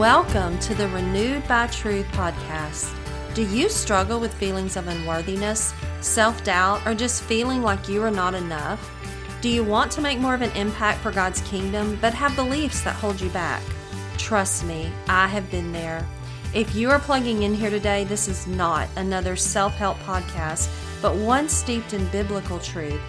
Welcome to the Renewed by Truth podcast. Do you struggle with feelings of unworthiness, self doubt, or just feeling like you are not enough? Do you want to make more of an impact for God's kingdom but have beliefs that hold you back? Trust me, I have been there. If you are plugging in here today, this is not another self help podcast, but one steeped in biblical truth.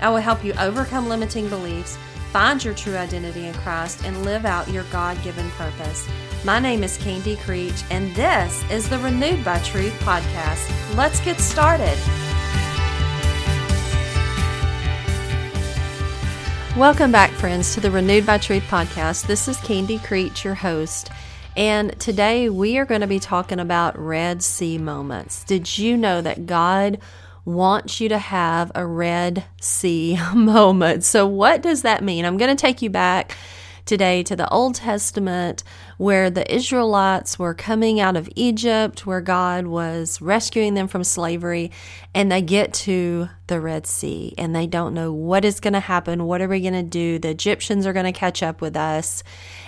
I will help you overcome limiting beliefs, find your true identity in Christ, and live out your God given purpose. My name is Candy Creech, and this is the Renewed by Truth podcast. Let's get started. Welcome back, friends, to the Renewed by Truth podcast. This is Candy Creech, your host. And today we are going to be talking about Red Sea moments. Did you know that God wants you to have a Red Sea moment? So, what does that mean? I'm going to take you back today to the Old Testament where the Israelites were coming out of Egypt, where God was rescuing them from slavery, and they get to the Red Sea and they don't know what is going to happen. What are we going to do? The Egyptians are going to catch up with us.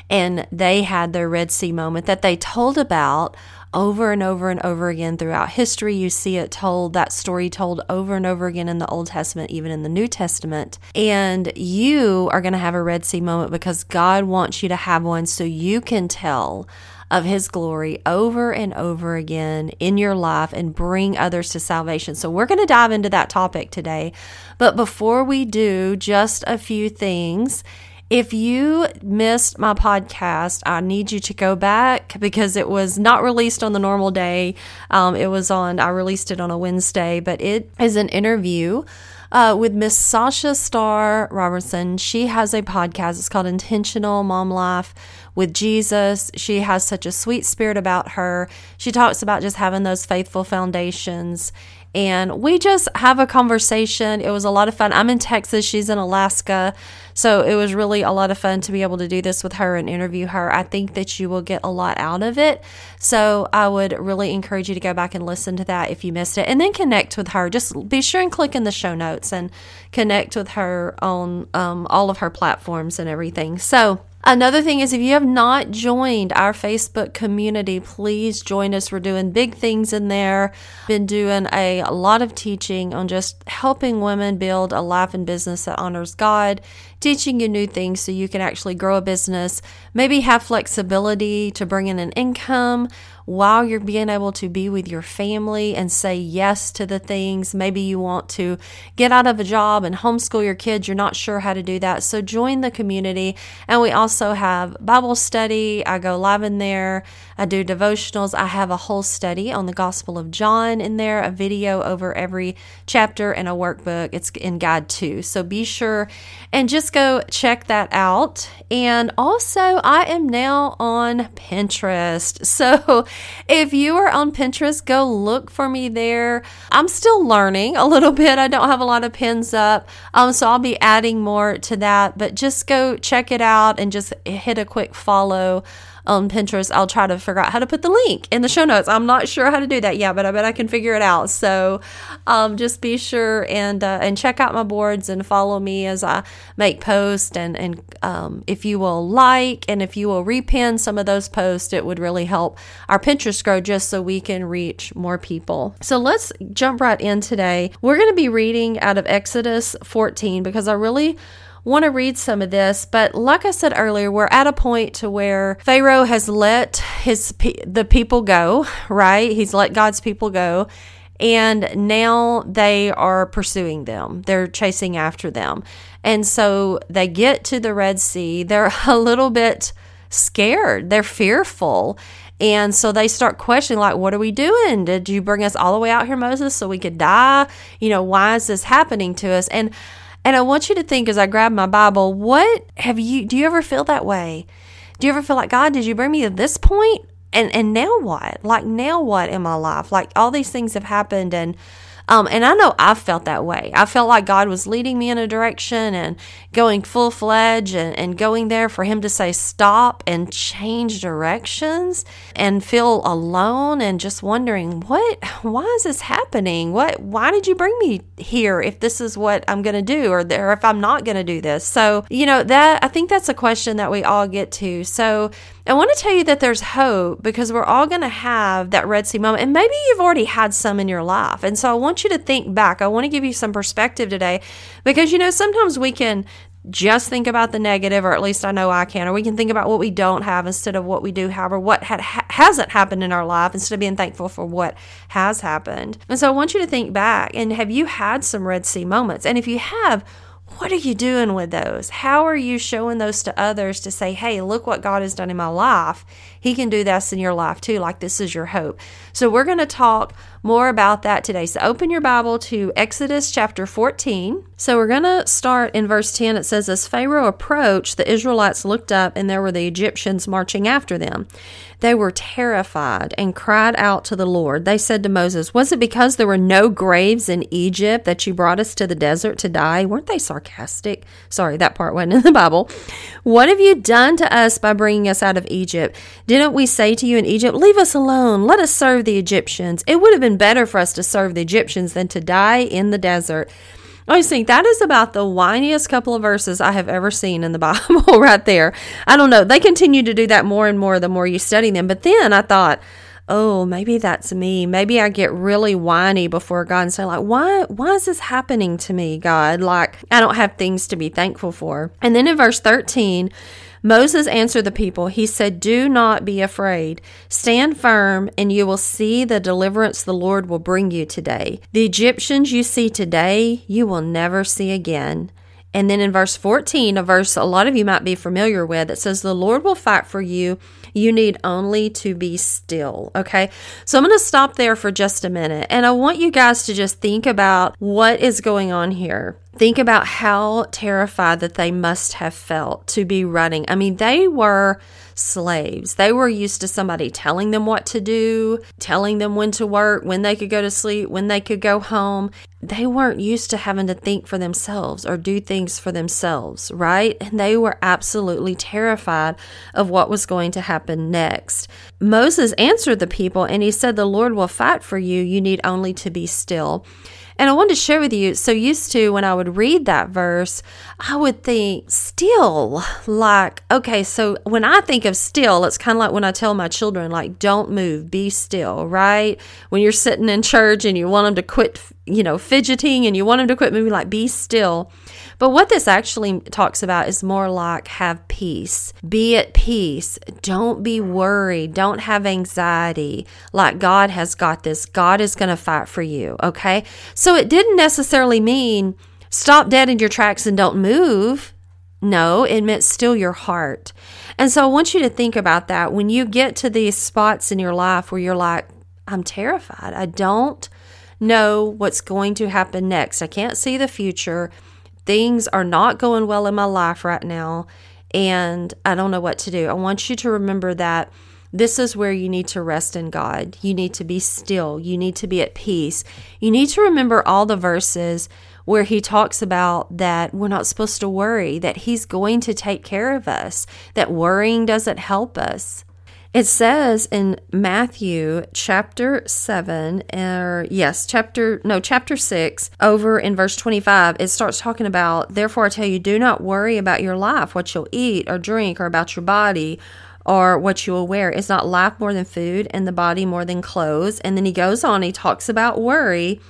And they had their Red Sea moment that they told about over and over and over again throughout history. You see it told, that story told over and over again in the Old Testament, even in the New Testament. And you are going to have a Red Sea moment because God wants you to have one so you can tell of his glory over and over again in your life and bring others to salvation. So, we're going to dive into that topic today. But before we do, just a few things. If you missed my podcast, I need you to go back because it was not released on the normal day. Um, it was on, I released it on a Wednesday, but it is an interview uh, with Miss Sasha Star Robertson. She has a podcast. It's called Intentional Mom Life with Jesus. She has such a sweet spirit about her. She talks about just having those faithful foundations and we just have a conversation. It was a lot of fun. I'm in Texas, she's in Alaska. So it was really a lot of fun to be able to do this with her and interview her. I think that you will get a lot out of it. So I would really encourage you to go back and listen to that if you missed it and then connect with her. Just be sure and click in the show notes and connect with her on um, all of her platforms and everything. So, Another thing is, if you have not joined our Facebook community, please join us. We're doing big things in there. Been doing a, a, lot of teaching on just helping women build a life and business that honors God, teaching you new things so you can actually grow a business, maybe have flexibility to bring in an income while you're being able to be with your family and say yes to the things. Maybe you want to get out of a job and homeschool your kids. You're not sure how to do that. So join the community. And we also have Bible study. I go live in there. I do devotionals. I have a whole study on the Gospel of John in there, a video over every chapter and a workbook. It's in guide two. So be sure and just go check that out. And also, I am now on Pinterest. So if you are on Pinterest, go look for me there. I'm still learning a little bit. I don't have a lot of pins up. Um, so I'll be adding more to that, but just go check it out and just hit a quick follow on Pinterest, I'll try to figure out how to put the link in the show notes. I'm not sure how to do that yet, but I bet I can figure it out. So um, just be sure and uh, and check out my boards and follow me as I make posts. And and um, if you will like and if you will repin some of those posts, it would really help our Pinterest grow just so we can reach more people. So let's jump right in today. We're going to be reading out of Exodus 14 because I really want to read some of this, but like I said earlier, we're at a point to where Pharaoh has let his the people go, right? He's let God's people go, and now they are pursuing them. They're chasing after them. And so they get to the Red Sea. They're a little bit scared. They're fearful. And so they start questioning, like, what are we doing? Did you bring us all the way out here, Moses, so we could die? You know, why is this happening to us? And and I want you to think as I grab my Bible, what have you, do you ever feel that way? Do you ever feel like, God, did you bring me to this point? And, and now what? Like, now what in my life? Like, all these things have happened and Um, and I know I've felt that way. I felt like God was leading me in a direction and going full fledged and, and going there for Him to say stop and change directions and feel alone and just wondering, what, why is this happening? What, why did you bring me here if this is what I'm going to do or, or if I'm not going to do this? So, you know, that I think that's a question that we all get to. So, I want to tell you that there's hope because we're all going to have that Red Sea moment. And maybe you've already had some in your life. And so I want you to think back. I want to give you some perspective today because, you know, sometimes we can just think about the negative, or at least I know I can, or we can think about what we don't have instead of what we do have, or what ha- hasn't happened in our life instead of being thankful for what has happened. And so I want you to think back and have you had some Red Sea moments? And if you have, what are you doing with those? How are you showing those to others to say, hey, look what God has done in my life? He can do this in your life too, like this is your hope. So, we're going to talk more about that today. So, open your Bible to Exodus chapter 14. So, we're going to start in verse 10. It says, As Pharaoh approached, the Israelites looked up, and there were the Egyptians marching after them. They were terrified and cried out to the Lord. They said to Moses, Was it because there were no graves in Egypt that you brought us to the desert to die? Weren't they sarcastic? Sorry, that part wasn't in the Bible. What have you done to us by bringing us out of Egypt? Didn't we say to you in Egypt, Leave us alone, let us serve the Egyptians? It would have been better for us to serve the Egyptians than to die in the desert. I just think that is about the whiniest couple of verses I have ever seen in the Bible right there. I don't know. They continue to do that more and more the more you study them. But then I thought, oh, maybe that's me. Maybe I get really whiny before God and say, like, why why is this happening to me, God? Like I don't have things to be thankful for. And then in verse 13, Moses answered the people. He said, Do not be afraid. Stand firm, and you will see the deliverance the Lord will bring you today. The Egyptians you see today, you will never see again. And then in verse 14, a verse a lot of you might be familiar with, it says, The Lord will fight for you. You need only to be still. Okay. So I'm going to stop there for just a minute. And I want you guys to just think about what is going on here. Think about how terrified that they must have felt to be running. I mean, they were slaves. They were used to somebody telling them what to do, telling them when to work, when they could go to sleep, when they could go home. They weren't used to having to think for themselves or do things for themselves, right? And they were absolutely terrified of what was going to happen next. Moses answered the people and he said, The Lord will fight for you. You need only to be still. And I wanted to share with you. So, used to when I would read that verse, I would think still, like, okay, so when I think of still, it's kind of like when I tell my children, like, don't move, be still, right? When you're sitting in church and you want them to quit, you know, fidgeting and you want them to quit moving, like, be still. But what this actually talks about is more like have peace. Be at peace. Don't be worried. Don't have anxiety. Like God has got this. God is going to fight for you. Okay. So it didn't necessarily mean stop dead in your tracks and don't move. No, it meant still your heart. And so I want you to think about that when you get to these spots in your life where you're like, I'm terrified. I don't know what's going to happen next. I can't see the future things are not going well in my life right now and I don't know what to do. I want you to remember that this is where you need to rest in God. You need to be still. You need to be at peace. You need to remember all the verses where he talks about that we're not supposed to worry, that he's going to take care of us, that worrying doesn't help us. It says in Matthew chapter 7, or yes, chapter, no, chapter 6, over in verse 25, it starts talking about, therefore I tell you, do not worry about your life, what you'll eat or drink, or about your body or what you will wear. Is not life more than food and the body more than clothes? And then he goes on, he talks about worry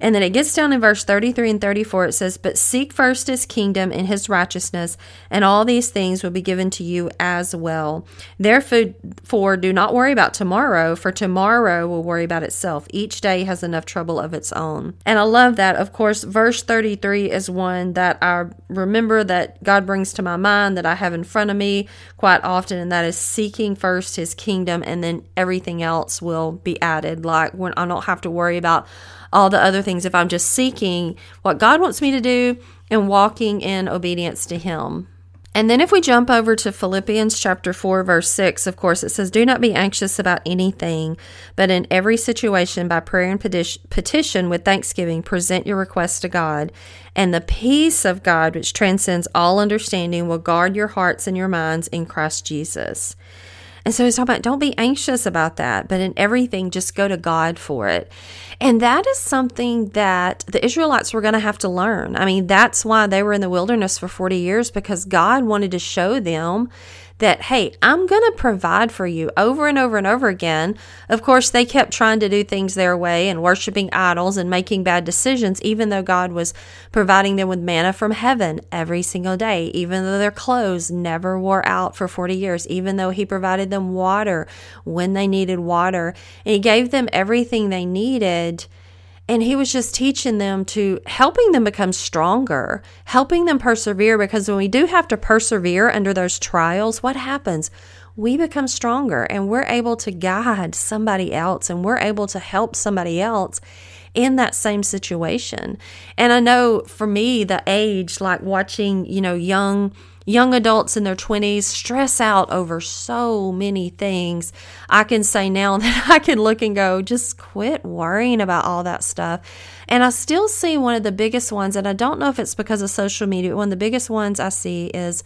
and then it gets down in verse 33 and 34. It says, But seek first his kingdom and his righteousness, and all these things will be given to you as well. Therefore, do not worry about tomorrow, for tomorrow will worry about itself. Each day has enough trouble of its own. And I love that. Of course, verse 33 is one that I remember that God brings to my mind that I have in front of me quite often, and that is seeking first his kingdom, and then everything else will be added. Like when I don't have to worry about all the other things if I'm just seeking what God wants me to do and walking in obedience to Him. And then if we jump over to Philippians chapter 4 verse 6, of course it says do not be anxious about anything, but in every situation by prayer and petition with thanksgiving present your requests to God, and the peace of God which transcends all understanding will guard your hearts and your minds in Christ Jesus. And so he's talking about don't be anxious about that, but in everything, just go to God for it. And that is something that the Israelites were going to have to learn. I mean, that's why they were in the wilderness for 40 years because God wanted to show them that, hey, I'm going to provide for you over and over and over again. Of course, they kept trying to do things their way and worshiping idols and making bad decisions, even though God was providing them with manna from heaven every single day, even though their clothes never wore out for 40 years, even though He provided them water when they needed water. And He gave them everything they needed and he was just teaching them to helping them become stronger, helping them persevere. Because when we do have to persevere under those trials, what happens? We become stronger and we're able to guide somebody else and we're able to help somebody else in that same situation. And I know for me, the age, like watching, you know, young young adults in their 20s stress out over so many things. I can say now that I can look and go, just quit worrying about all that stuff. And I still see one of the biggest ones, and I don't know if it's because of social media, one of the biggest ones I see is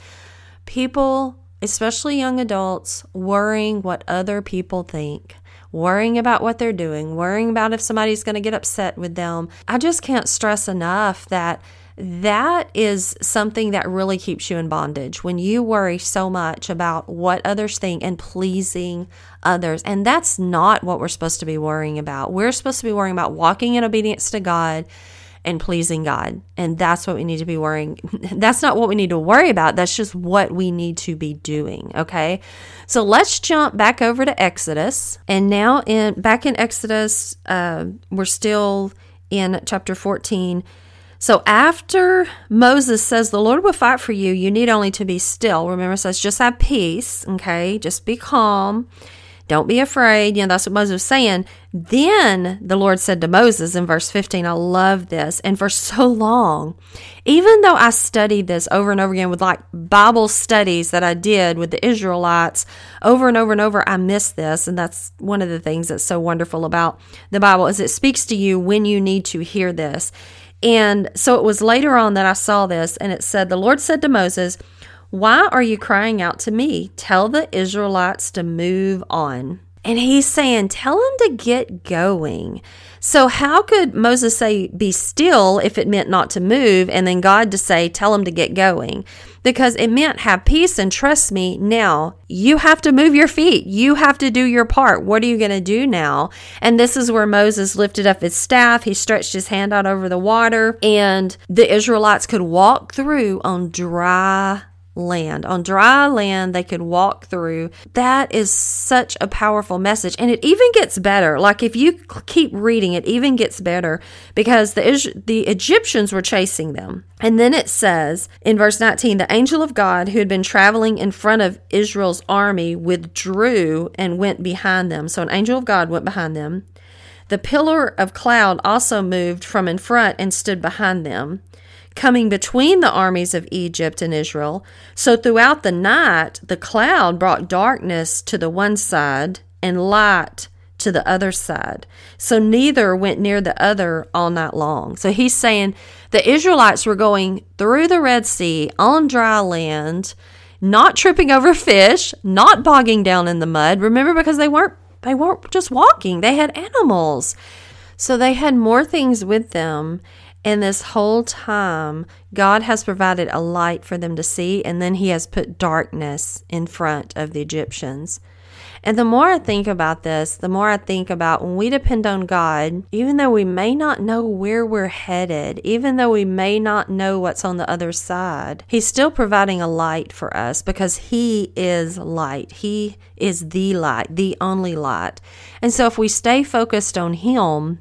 people, especially young adults, worrying what other people think worrying about what they're doing, worrying about if somebody's going to get upset with them. I just can't stress enough that that is something that really keeps you in bondage when you worry so much about what others think and pleasing others. And that's not what we're supposed to be worrying about. We're supposed to be worrying about walking in obedience to God and pleasing God. And that's what we need to be worrying. That's not what we need to worry about. That's just what we need to be doing. Okay. So let's jump back over to Exodus. And now in back in Exodus, uh, we're still in chapter 14 so after Moses says, The Lord will fight for you, you need only to be still. Remember, it says, just have peace, okay? Just be calm. Don't be afraid. You know, that's what Moses was saying. Then the Lord said to Moses in verse 15, I love this. And for so long, even though I studied this over and over again with like Bible studies that I did with the Israelites over and over and over, I missed this. And that's one of the things that's so wonderful about the Bible is it speaks to you when you need to hear this. And so it was later on that I saw this, and it said, The Lord said to Moses, Why are you crying out to me? Tell the Israelites to move on. And he's saying, Tell them to get going. So, how could Moses say, Be still, if it meant not to move, and then God to say, Tell them to get going? Because it meant have peace and trust me. Now, you have to move your feet. You have to do your part. What are you going to do now? And this is where Moses lifted up his staff. He stretched his hand out over the water, and the Israelites could walk through on dry land. On dry land, they could walk through. That is such a powerful message. And it even gets better. Like if you keep reading, it even gets better because the, the Egyptians were chasing them. And then it says in verse 19 the angel of God who had been traveling in front of Israel's army withdrew and went behind them. So an angel of God went behind them. The pillar of cloud also moved from in front and stood behind them coming between the armies of Egypt and Israel. So throughout the night, the cloud brought darkness to the one side and light to the other side. So neither went near the other all night long. So he's saying the Israelites were going through the Red Sea on dry land, not tripping over fish, not bogging down in the mud. Remember because they weren't they weren't just walking. They had animals. So they had more things with them and this whole time, God has provided a light for them to see, and then He has put darkness in front of the Egyptians. And the more I think about this, the more I think about when we depend on God, even though we may not know where we're headed, even though we may not know what's on the other side, He's still providing a light for us because He is light. He is the light, the only light. And so if we stay focused on Him,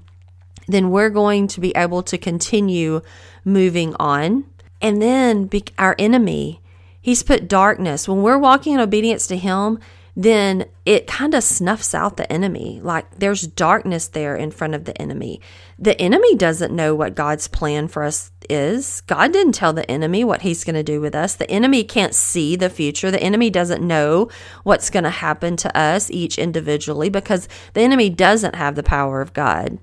then we're going to be able to continue moving on. And then our enemy, he's put darkness. When we're walking in obedience to him, then it kind of snuffs out the enemy. Like there's darkness there in front of the enemy. The enemy doesn't know what God's plan for us is. God didn't tell the enemy what he's going to do with us. The enemy can't see the future. The enemy doesn't know what's going to happen to us each individually because the enemy doesn't have the power of God.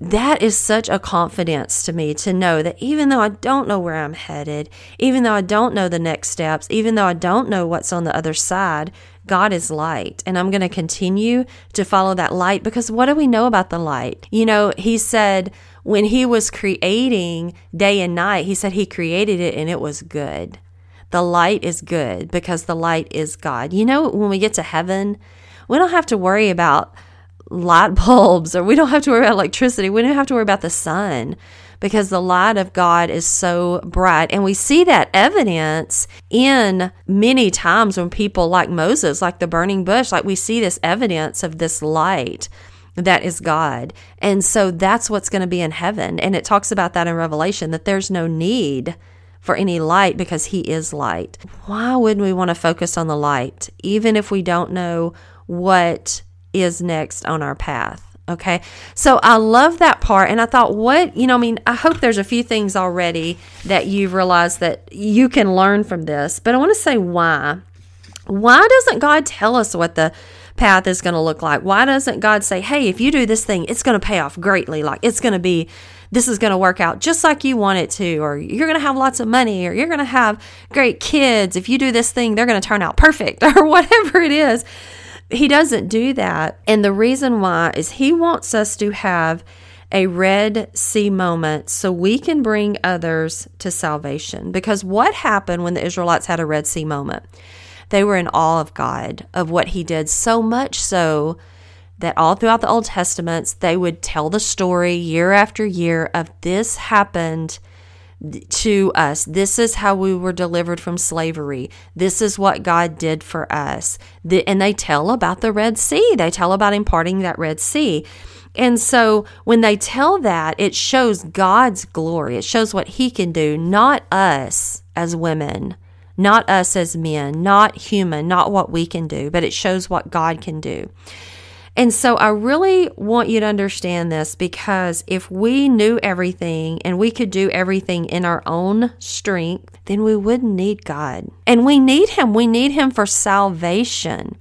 That is such a confidence to me to know that even though I don't know where I'm headed, even though I don't know the next steps, even though I don't know what's on the other side, God is light. And I'm going to continue to follow that light because what do we know about the light? You know, He said, when he was creating day and night, he said he created it and it was good. The light is good because the light is God. You know, when we get to heaven, we don't have to worry about light bulbs or we don't have to worry about electricity. We don't have to worry about the sun because the light of God is so bright. And we see that evidence in many times when people like Moses, like the burning bush, like we see this evidence of this light that is God. And so that's what's going to be in heaven. And it talks about that in Revelation that there's no need for any light because He is light. Why wouldn't we want to focus on the light, even if we don't know what is next on our path? Okay. So I love that part. And I thought, what, you know, I mean, I hope there's a few things already that you've realized that you can learn from this. But I want to say why. Why doesn't God tell us what the path is going to look like? Why doesn't God say, hey, if you do this thing, it's going to pay off greatly? Like it's going to be, this is going to work out just like you want it to, or you're going to have lots of money, or you're going to have great kids. If you do this thing, they're going to turn out perfect, or whatever it is. He doesn't do that. And the reason why is he wants us to have a Red Sea moment so we can bring others to salvation. Because what happened when the Israelites had a Red Sea moment? They were in awe of God, of what He did, so much so that all throughout the Old Testaments, they would tell the story year after year of this happened to us. This is how we were delivered from slavery. This is what God did for us. and they tell about the Red Sea. They tell about imparting that Red Sea. And so when they tell that, it shows God's glory. It shows what He can do, not us as women not us as men, not human, not what we can do, but it shows what God can do. And so I really want you to understand this because if we knew everything and we could do everything in our own strength, then we wouldn't need God. And we need Him. We need Him for salvation.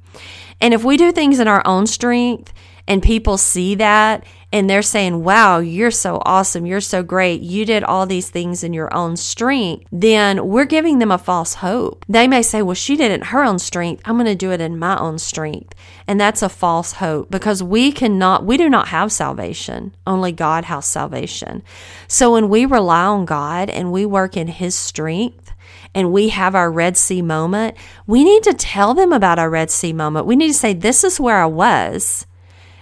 And if we do things in our own strength and people see that and they're saying, wow, you're so awesome. You're so great. You did all these things in your own strength. Then we're giving them a false hope. They may say, well, she did it in her own strength. I'm going to do it in my own strength. And that's a false hope because we cannot, we do not have salvation. Only God has salvation. So when we rely on God and we work in His strength, and we have our Red Sea moment, we need to tell them about our Red Sea moment. We need to say, This is where I was.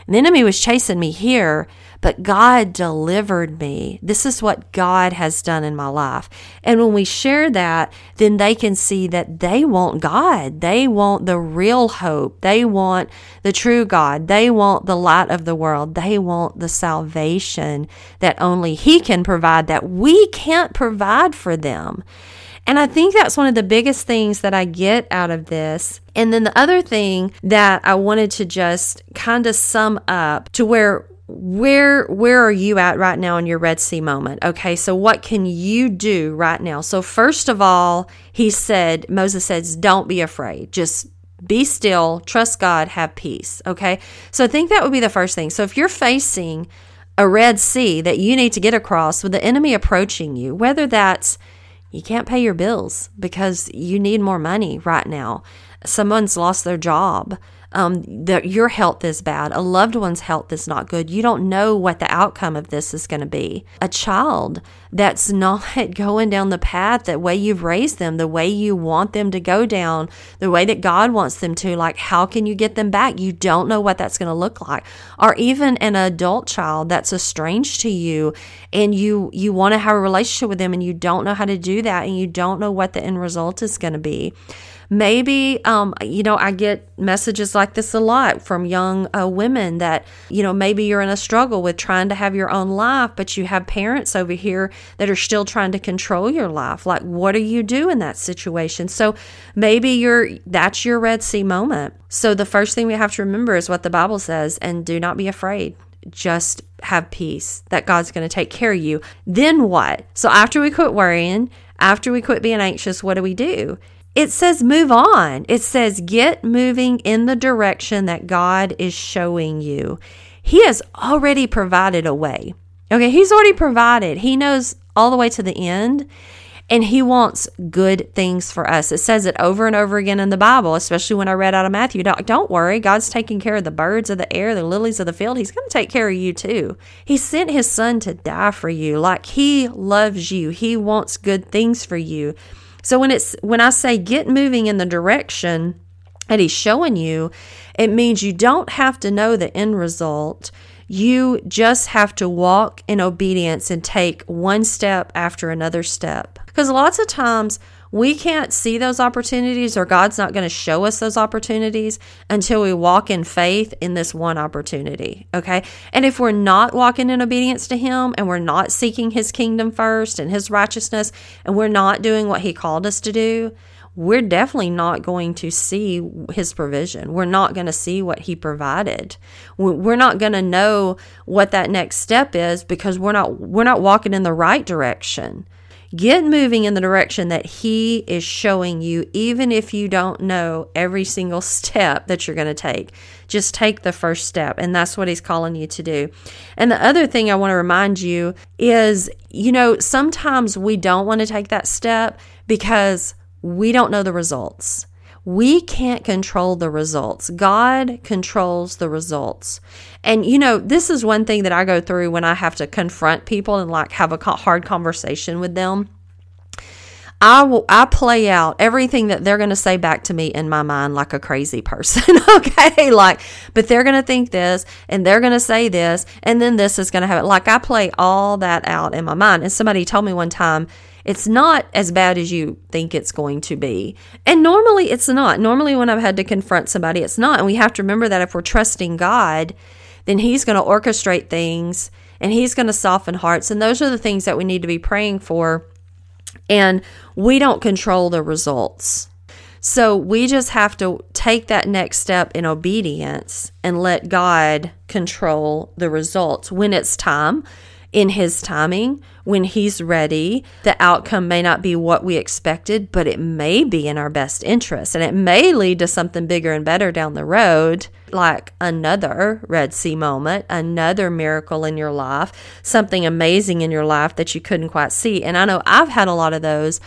The enemy was chasing me here, but God delivered me. This is what God has done in my life. And when we share that, then they can see that they want God. They want the real hope. They want the true God. They want the light of the world. They want the salvation that only He can provide that we can't provide for them. And I think that's one of the biggest things that I get out of this. And then the other thing that I wanted to just kind of sum up to where where where are you at right now in your red sea moment? Okay so what can you do right now? So first of all he said moses says don't be afraid. Just be still. Trust god. Have peace. Okay so i think that would be the first thing. So if you're facing a red sea that you need to get across with the enemy approaching you whether that's you can't pay your bills because you need more money right now. Someone's lost their job. Um, the, your health is bad. A loved one's health is not good. You don't know what the outcome of this is going to be. A child that's not going down the path the way you've raised them, the way you want them to go down, the way that God wants them to. Like, how can you get them back? You don't know what that's going to look like. Or even an adult child that's estranged to you and you, you want to have a relationship with them and you don't know how to do that and you don't know what the end result is going to be. Maybe, um, you know, I get messages like this a lot from young uh, women that, you know, maybe you're in a struggle with trying to have your own life, but you have parents over here that are still trying to control your life. Like, what do you do in that situation? So maybe you're, that's your Red Sea moment. So the first thing we have to remember is what the Bible says and do not be afraid just have peace, that God's going to take care of you. Then what? So after we quit worrying, after we quit being anxious, what do we do? It says move on. It says get moving in the direction that God is showing you. He has already provided a way. Okay, He's already provided. He knows all the way to the end and he wants good things for us. It says it over and over again in the Bible, especially when I read out of Matthew. Don't, don't worry, God's taking care of the birds of the air, the lilies of the field. He's going to take care of you too. He sent his son to die for you. Like he loves you. He wants good things for you. So when it's when I say get moving in the direction that he's showing you, it means you don't have to know the end result. You just have to walk in obedience and take one step after another step. Because lots of times we can't see those opportunities or God's not going to show us those opportunities until we walk in faith in this one opportunity. Okay. And if we're not walking in obedience to Him and we're not seeking His kingdom first and His righteousness and we're not doing what He called us to do, we're definitely not going to see his provision. We're not going to see what he provided. We're not going to know what that next step is because we're not we're not walking in the right direction. Get moving in the direction that he is showing you even if you don't know every single step that you're going to take. Just take the first step and that's what he's calling you to do. And the other thing I want to remind you is, you know, sometimes we don't want to take that step because we don't know the results. We can't control the results. God controls the results. And you know, this is one thing that I go through when I have to confront people and like have a hard conversation with them. I will I play out everything that they're going to say back to me in my mind like a crazy person. okay? Like but they're going to think this and they're going to say this and then this is going to happen. Like I play all that out in my mind. And somebody told me one time it's not as bad as you think it's going to be. And normally it's not. Normally, when I've had to confront somebody, it's not. And we have to remember that if we're trusting God, then He's going to orchestrate things and He's going to soften hearts. And those are the things that we need to be praying for. And we don't control the results. So we just have to take that next step in obedience and let God control the results when it's time in His timing, when He's ready. The outcome may not be what we expected, but it may be in our best interest. And it may lead to something bigger and better down the road, like another Red Sea moment, another miracle in your life, something amazing in your life that you couldn't quite see. And I know I've had a lot of those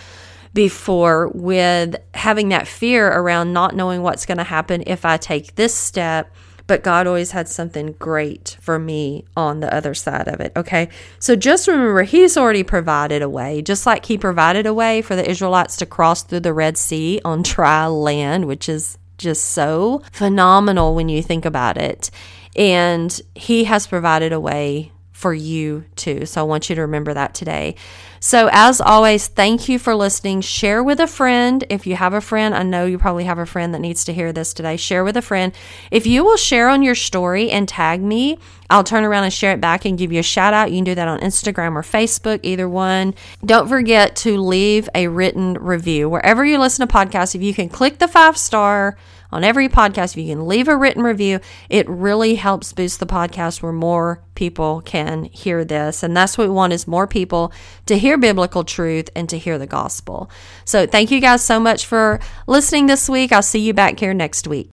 before with having that fear around not knowing what's going to happen if I take this step but God always had something great for me on the other side of it. Okay. So just remember, He's already provided a way, just like He provided a way for the Israelites to cross through the Red Sea on dry land, which is just so phenomenal when you think about it. And He has provided a way for you too. So I want you to remember that today. So, as always, thank you for listening. Share with a friend. If you have a friend, I know you probably have a friend that needs to hear this today. Share with a friend. If you will share on your story and tag me, I'll turn around and share it back and give you a shout out. You can do that on Instagram or Facebook, either one. Don't forget to leave a written review. Wherever you listen to podcasts, if you can click the five star on every podcast, if you can leave a written review, it really helps boost the podcast where more people can hear this. And that's what we want is more people to hear biblical truth and to hear the gospel. So thank you guys so much for listening this week. I'll see you back here next week.